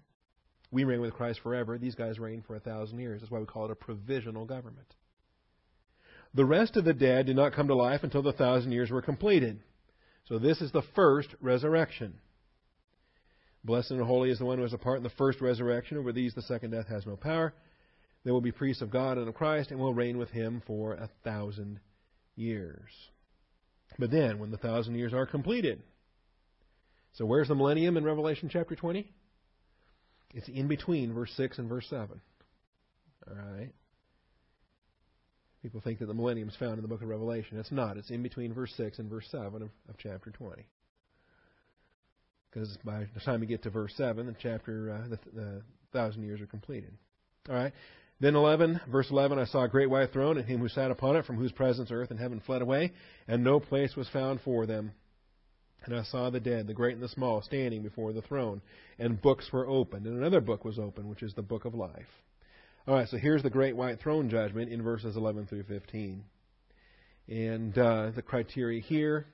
We reign with Christ forever. These guys reign for a thousand years. That's why we call it a provisional government. The rest of the dead did not come to life until the thousand years were completed. So this is the first resurrection. Blessed and holy is the one who has a part in the first resurrection. Over these the second death has no power. They will be priests of God and of Christ and will reign with him for a thousand years. But then, when the thousand years are completed, so where's the millennium in Revelation chapter 20? It's in between verse 6 and verse 7. All right? People think that the millennium is found in the book of Revelation. It's not. It's in between verse 6 and verse 7 of, of chapter 20. Because by the time you get to verse 7, the chapter, uh, the, the thousand years are completed. All right? Then 11, verse 11, I saw a great white throne and him who sat upon it, from whose presence earth and heaven fled away, and no place was found for them. And I saw the dead, the great and the small, standing before the throne, and books were opened, and another book was opened, which is the book of life. All right, so here's the great white throne judgment in verses 11 through 15. And uh, the criteria here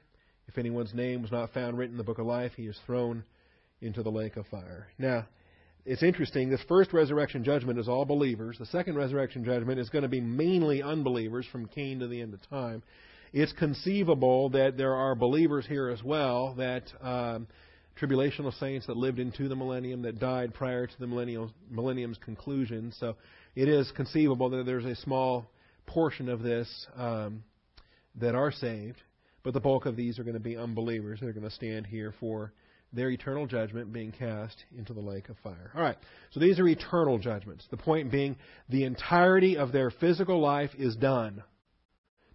if anyone's name was not found written in the book of life, he is thrown into the lake of fire. Now, it's interesting. This first resurrection judgment is all believers. The second resurrection judgment is going to be mainly unbelievers from Cain to the end of time. It's conceivable that there are believers here as well, that um, tribulational saints that lived into the millennium, that died prior to the millennium's conclusion. So it is conceivable that there's a small portion of this um, that are saved, but the bulk of these are going to be unbelievers. They're going to stand here for their eternal judgment being cast into the lake of fire. All right, so these are eternal judgments. The point being, the entirety of their physical life is done.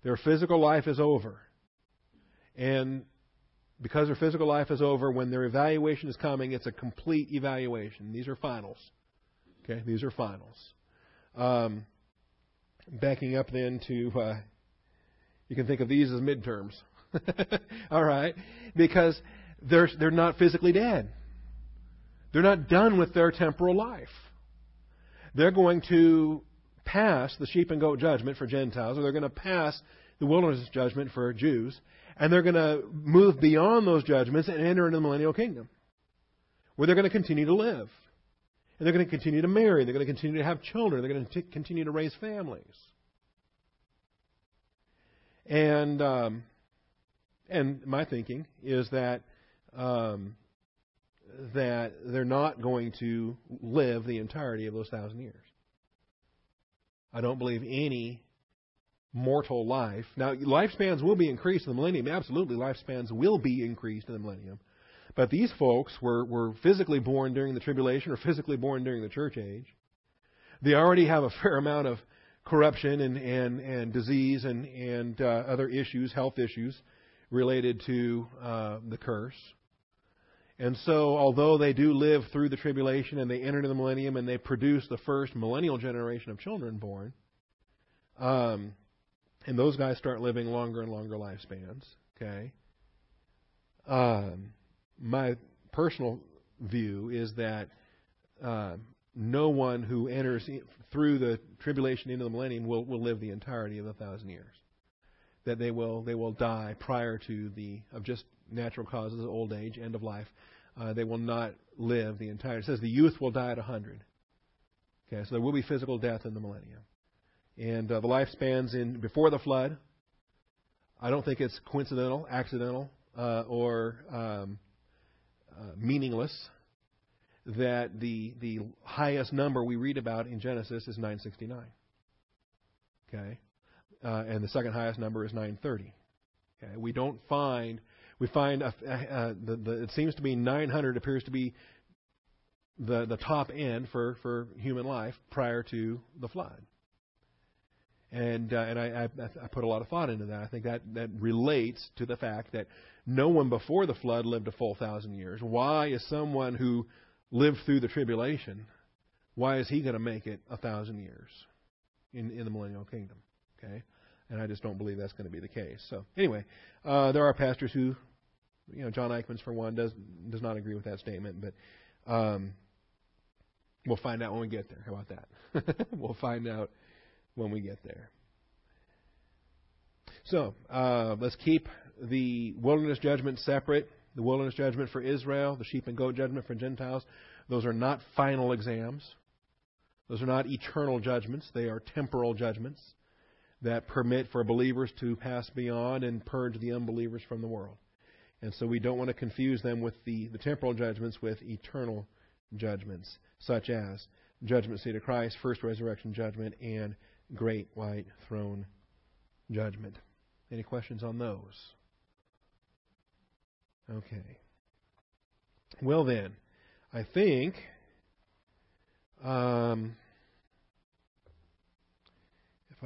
Their physical life is over. And because their physical life is over, when their evaluation is coming, it's a complete evaluation. These are finals. Okay, these are finals. Um, backing up then to, uh, you can think of these as midterms. All right, because they're, they're not physically dead. They're not done with their temporal life. They're going to pass the sheep and goat judgment for Gentiles, or they're going to pass the wilderness judgment for Jews, and they're going to move beyond those judgments and enter into the millennial kingdom, where they're going to continue to live. And they're going to continue to marry. They're going to continue to have children. They're going to t- continue to raise families. And um, and my thinking is that um, that they're not going to live the entirety of those thousand years. I don't believe any mortal life. Now, lifespans will be increased in the millennium. Absolutely, lifespans will be increased in the millennium. But these folks were, were physically born during the tribulation or physically born during the church age. They already have a fair amount of corruption and, and, and disease and, and uh, other issues, health issues, related to uh, the curse. And so, although they do live through the tribulation and they enter into the millennium and they produce the first millennial generation of children born, um, and those guys start living longer and longer lifespans, okay? Um, my personal view is that uh, no one who enters through the tribulation into the millennium will, will live the entirety of the thousand years. That they will they will die prior to the of just natural causes, old age, end of life. Uh, they will not live the entire. It says the youth will die at a hundred. Okay, so there will be physical death in the millennium, and uh, the lifespans in before the flood. I don't think it's coincidental, accidental, uh, or um, uh, meaningless that the the highest number we read about in Genesis is 969. Okay, uh, and the second highest number is 930. Okay, we don't find we find the, the, it seems to be 900 appears to be the the top end for for human life prior to the flood. And uh, and I, I, I put a lot of thought into that. I think that that relates to the fact that no one before the flood lived a full thousand years. Why is someone who lived through the tribulation, why is he going to make it a thousand years in in the millennial kingdom? Okay, and I just don't believe that's going to be the case. So anyway, uh, there are pastors who, you know, John Eichmann's for one does does not agree with that statement, but um, we'll find out when we get there. How about that? we'll find out when we get there. So uh, let's keep the wilderness judgment separate. The wilderness judgment for Israel, the sheep and goat judgment for Gentiles, those are not final exams. Those are not eternal judgments. They are temporal judgments that permit for believers to pass beyond and purge the unbelievers from the world. And so we don't want to confuse them with the, the temporal judgments with eternal judgments, such as judgment seat of Christ, first resurrection judgment, and great white throne judgment. Any questions on those? Okay. Well, then, I think um,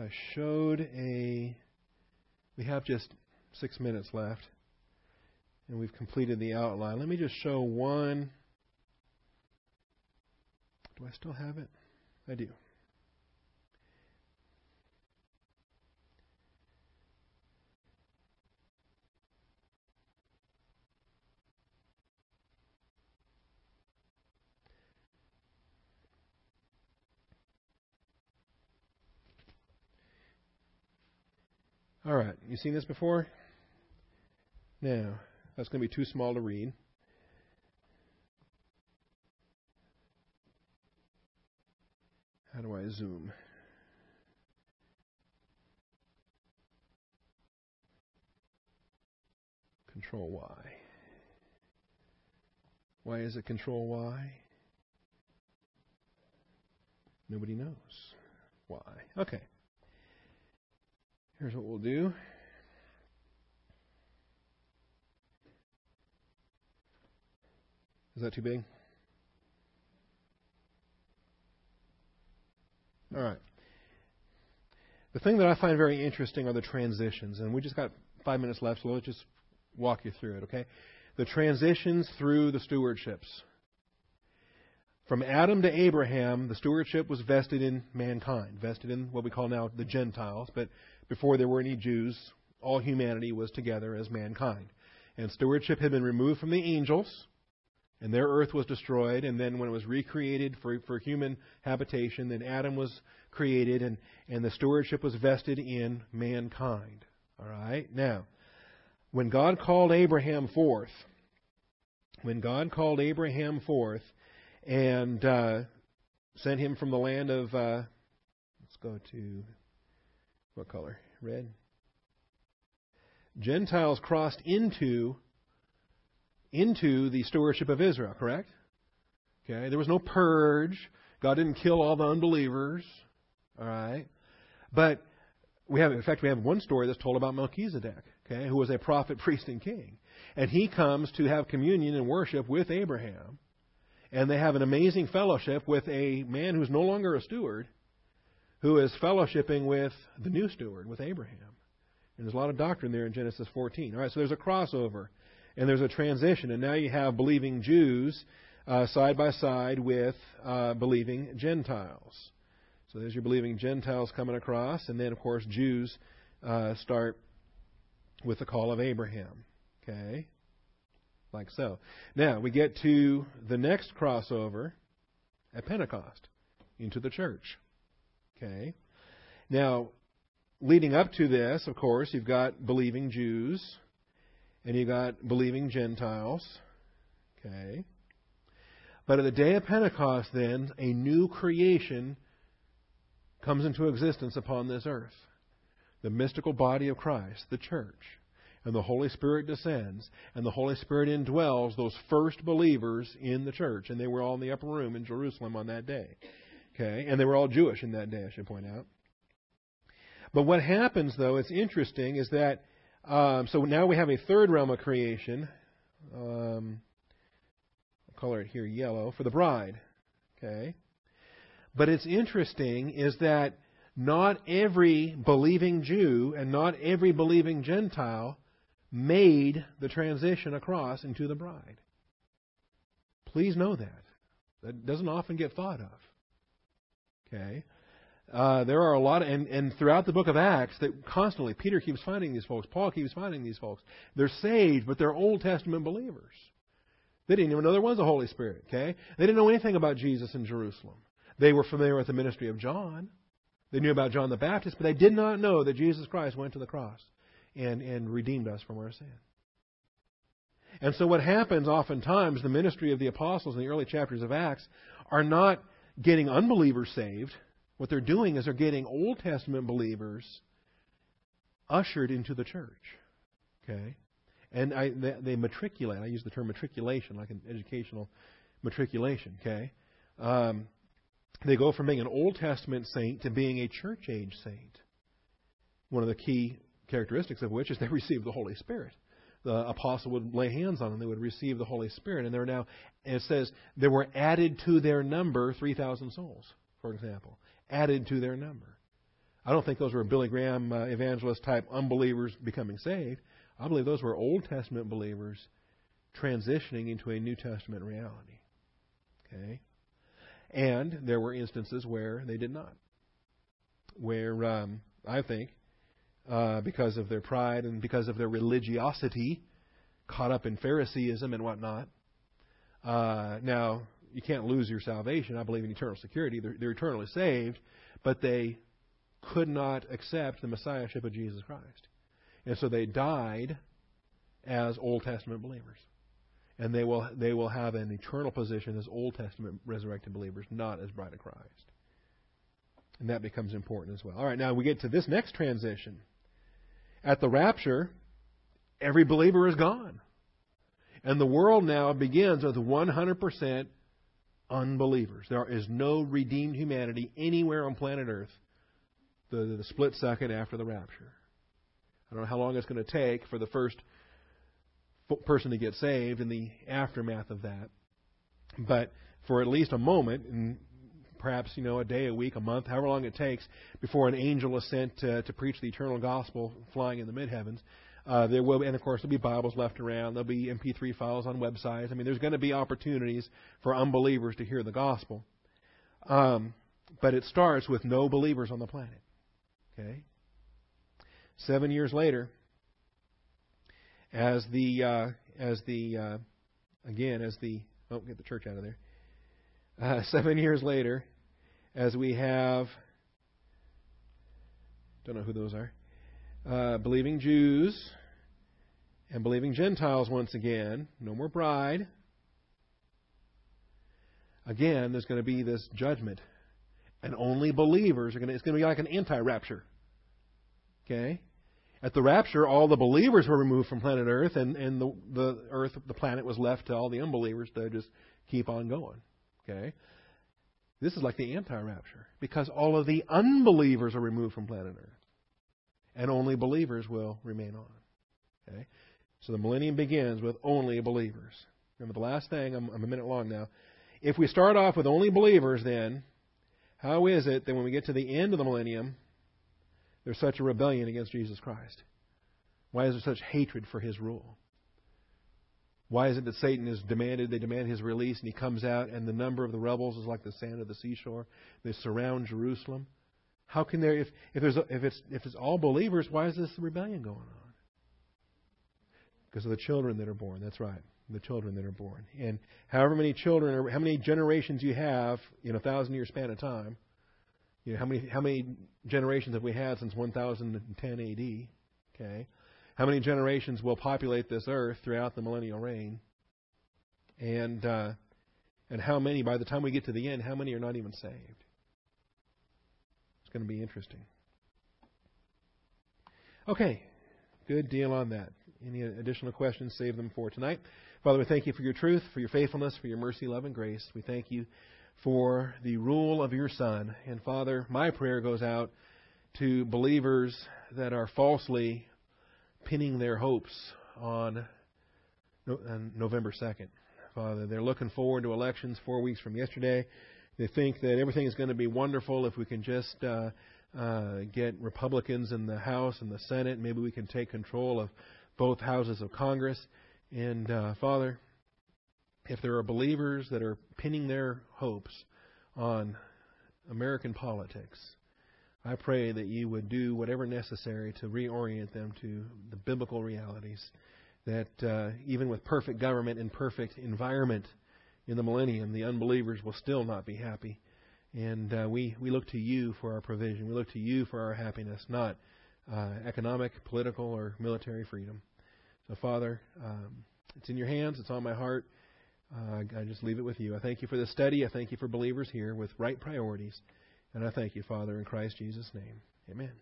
I showed a. We have just six minutes left, and we've completed the outline. Let me just show one. Do I still have it? I do. All right, you seen this before? Now, that's going to be too small to read. How do I zoom? Control Y. Why is it Control Y? Nobody knows why. Okay. Here's what we'll do. Is that too big? All right. The thing that I find very interesting are the transitions, and we just got five minutes left, so let's just walk you through it, okay? The transitions through the stewardships. From Adam to Abraham, the stewardship was vested in mankind, vested in what we call now the Gentiles, but before there were any Jews, all humanity was together as mankind. And stewardship had been removed from the angels, and their earth was destroyed. And then when it was recreated for, for human habitation, then Adam was created, and, and the stewardship was vested in mankind. All right? Now, when God called Abraham forth, when God called Abraham forth and uh, sent him from the land of, uh, let's go to what color? Red. Gentiles crossed into into the stewardship of Israel, correct? Okay, there was no purge. God didn't kill all the unbelievers. All right. But we have in fact we have one story that's told about Melchizedek, okay, who was a prophet, priest, and king. And he comes to have communion and worship with Abraham. And they have an amazing fellowship with a man who's no longer a steward, who is fellowshipping with the new steward, with Abraham. And there's a lot of doctrine there in Genesis 14. All right, so there's a crossover and there's a transition, and now you have believing Jews uh, side by side with uh, believing Gentiles. So there's your believing Gentiles coming across, and then of course Jews uh, start with the call of Abraham. Okay. like so. Now, we get to the next crossover at Pentecost into the church. Okay? Now, leading up to this, of course, you've got believing Jews and you've got believing Gentiles. Okay? But at the day of Pentecost, then, a new creation comes into existence upon this earth the mystical body of Christ, the church and the Holy Spirit descends, and the Holy Spirit indwells those first believers in the church. And they were all in the upper room in Jerusalem on that day. Okay? And they were all Jewish in that day, I should point out. But what happens, though, it's interesting, is that, um, so now we have a third realm of creation. Um, I'll color it here yellow, for the bride. Okay? But it's interesting is that not every believing Jew and not every believing Gentile made the transition across into the bride. Please know that. That doesn't often get thought of. Okay? Uh, there are a lot, of, and, and throughout the book of Acts, that constantly Peter keeps finding these folks, Paul keeps finding these folks. They're saved, but they're Old Testament believers. They didn't even know there was a Holy Spirit. Okay, they didn't know anything about Jesus in Jerusalem. They were familiar with the ministry of John. They knew about John the Baptist, but they did not know that Jesus Christ went to the cross and, and redeemed us from our sin. And so what happens oftentimes, the ministry of the apostles in the early chapters of Acts are not getting unbelievers saved. What they're doing is they're getting Old Testament believers ushered into the church. Okay? And I, they, they matriculate. I use the term matriculation, like an educational matriculation. Okay? Um, they go from being an Old Testament saint to being a church age saint. One of the key characteristics of which is they receive the Holy Spirit. The apostle would lay hands on them, they would receive the Holy Spirit, and there are now, it says, there were added to their number 3,000 souls, for example. Added to their number. I don't think those were Billy Graham uh, evangelist type unbelievers becoming saved. I believe those were Old Testament believers transitioning into a New Testament reality. Okay? And there were instances where they did not. Where um, I think uh, because of their pride and because of their religiosity, caught up in Phariseeism and whatnot. Uh, now, you can't lose your salvation. I believe in eternal security. They're, they're eternally saved, but they could not accept the messiahship of Jesus Christ. And so they died as Old Testament believers. And they will, they will have an eternal position as Old Testament resurrected believers, not as bride of Christ. And that becomes important as well. All right, now we get to this next transition. At the rapture, every believer is gone. And the world now begins with 100% unbelievers. There is no redeemed humanity anywhere on planet Earth the, the split second after the rapture. I don't know how long it's going to take for the first person to get saved in the aftermath of that. But for at least a moment, and perhaps you know a day, a week, a month, however long it takes before an angel is sent to, to preach the eternal gospel flying in the mid heavens. Uh, there will, and of course, there'll be Bibles left around. There'll be MP3 files on websites. I mean, there's going to be opportunities for unbelievers to hear the gospel. Um, but it starts with no believers on the planet. Okay. Seven years later, as the uh, as the uh, again as the oh get the church out of there. Uh, seven years later, as we have, don't know who those are, uh, believing Jews and believing Gentiles once again. No more bride. Again, there's going to be this judgment, and only believers are going to. It's going to be like an anti-rapture. Okay. At the rapture, all the believers were removed from planet Earth, and, and the, the Earth, the planet, was left to all the unbelievers to just keep on going. Okay? This is like the anti rapture because all of the unbelievers are removed from planet Earth. And only believers will remain on. Okay? So the millennium begins with only believers. Remember the last thing, I'm, I'm a minute long now. If we start off with only believers, then, how is it that when we get to the end of the millennium, there's such a rebellion against Jesus Christ? Why is there such hatred for his rule? Why is it that Satan is demanded, they demand his release, and he comes out, and the number of the rebels is like the sand of the seashore? They surround Jerusalem. How can there, if, if, there's, if, it's, if it's all believers, why is this rebellion going on? Because of the children that are born. That's right. the children that are born. And however many children or how many generations you have in a thousand year span of time, you know, how many how many generations have we had since 1010 AD? Okay. How many generations will populate this earth throughout the millennial reign? And uh, and how many by the time we get to the end, how many are not even saved? It's going to be interesting. Okay, good deal on that. Any additional questions? Save them for tonight. Father, we thank you for your truth, for your faithfulness, for your mercy, love, and grace. We thank you for the rule of your Son. And Father, my prayer goes out to believers that are falsely pinning their hopes on November 2nd. Father, they're looking forward to elections four weeks from yesterday. They think that everything is going to be wonderful if we can just uh, uh, get Republicans in the House and the Senate. Maybe we can take control of both houses of Congress. And uh, Father, if there are believers that are pinning their hopes on American politics, I pray that you would do whatever necessary to reorient them to the biblical realities. That uh, even with perfect government and perfect environment in the millennium, the unbelievers will still not be happy. And uh, we, we look to you for our provision. We look to you for our happiness, not uh, economic, political, or military freedom. So, Father, um, it's in your hands. It's on my heart. Uh, I just leave it with you. I thank you for this study. I thank you for believers here with right priorities. And I thank you, Father, in Christ Jesus' name. Amen.